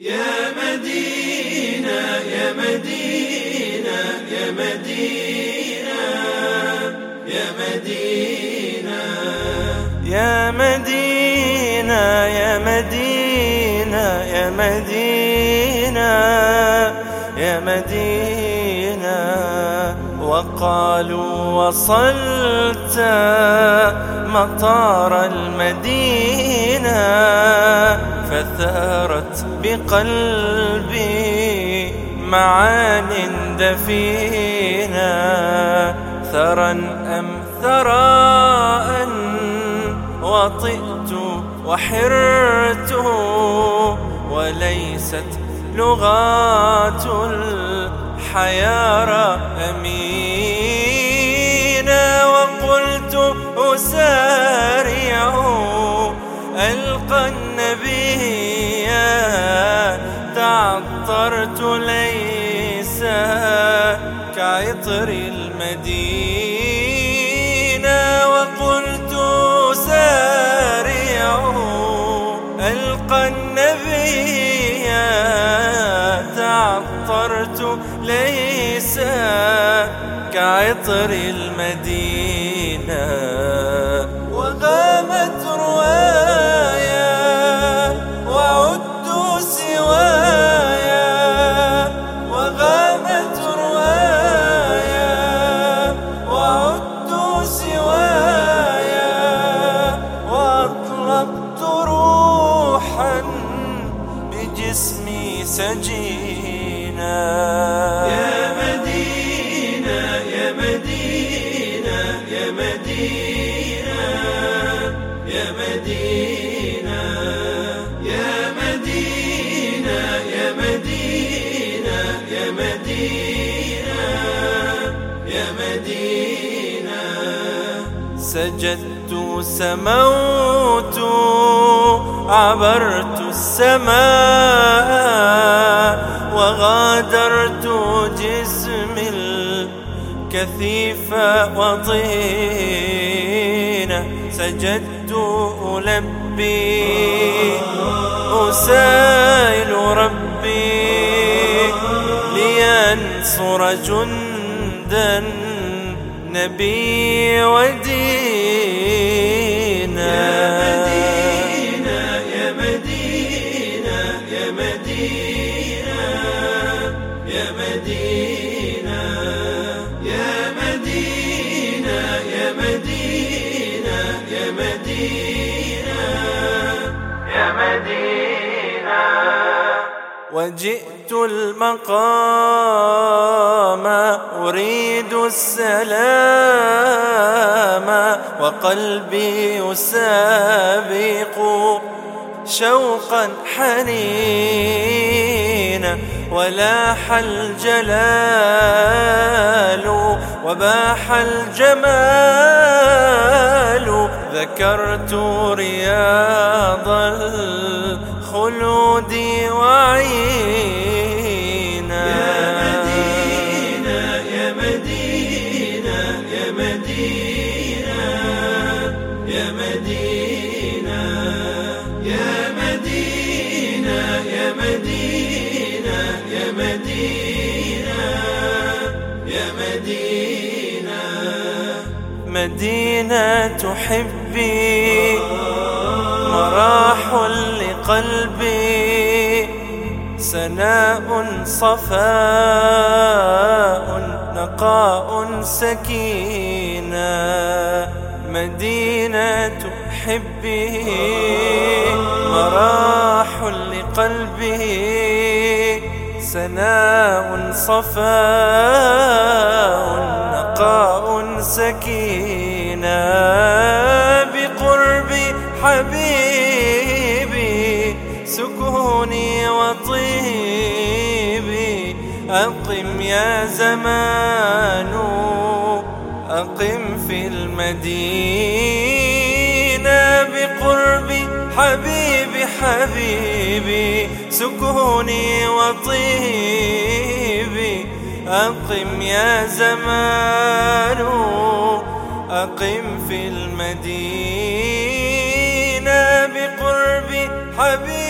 يا مدينة يا مدينة يا مدينة يا مدينة. يا مدينة يا مدينة يا مدينة يا مدينة. وقالوا وصلت مطار المدينة فثارت بقلبي معان دفينة ثرا أم ثراء وطئت وحرت وليست لغات الحيارى أمينة وقلت أسارع ألقى النبي. تعطرت ليس كعطر المدينة ليس كعطر المدينة. سجدت سموت عبرت السماء وغادرت جسمي الكثيف وطينة سجدت ألبي أسائل ربي لينصر جندا نبي ودينا مدينة يا مدينة يا مدينة يا مدينة يا مدينة. وجئت المقام أريد السلام وقلبي يسابق شوقا حنينا ولاح الجلال وباح الجمال ذكرت رياض الخلود وعينا. يا مدينة يا مدينة يا مدينة يا مدينة. مدينة يا مدينة. مدينة حبي مراح لقلبي. سناء صفاء نقاء سكينة. مدينة حبي مراح لقلبي. سناء صفاء نقاء سكينة بقرب حبيبي سكوني وطيبي أقم يا زمان أقم في المدينة بقرب حبيبي حبيبي سكوني وطيبي. أقم يا زمان أقم في المدينة بقرب حبيبي.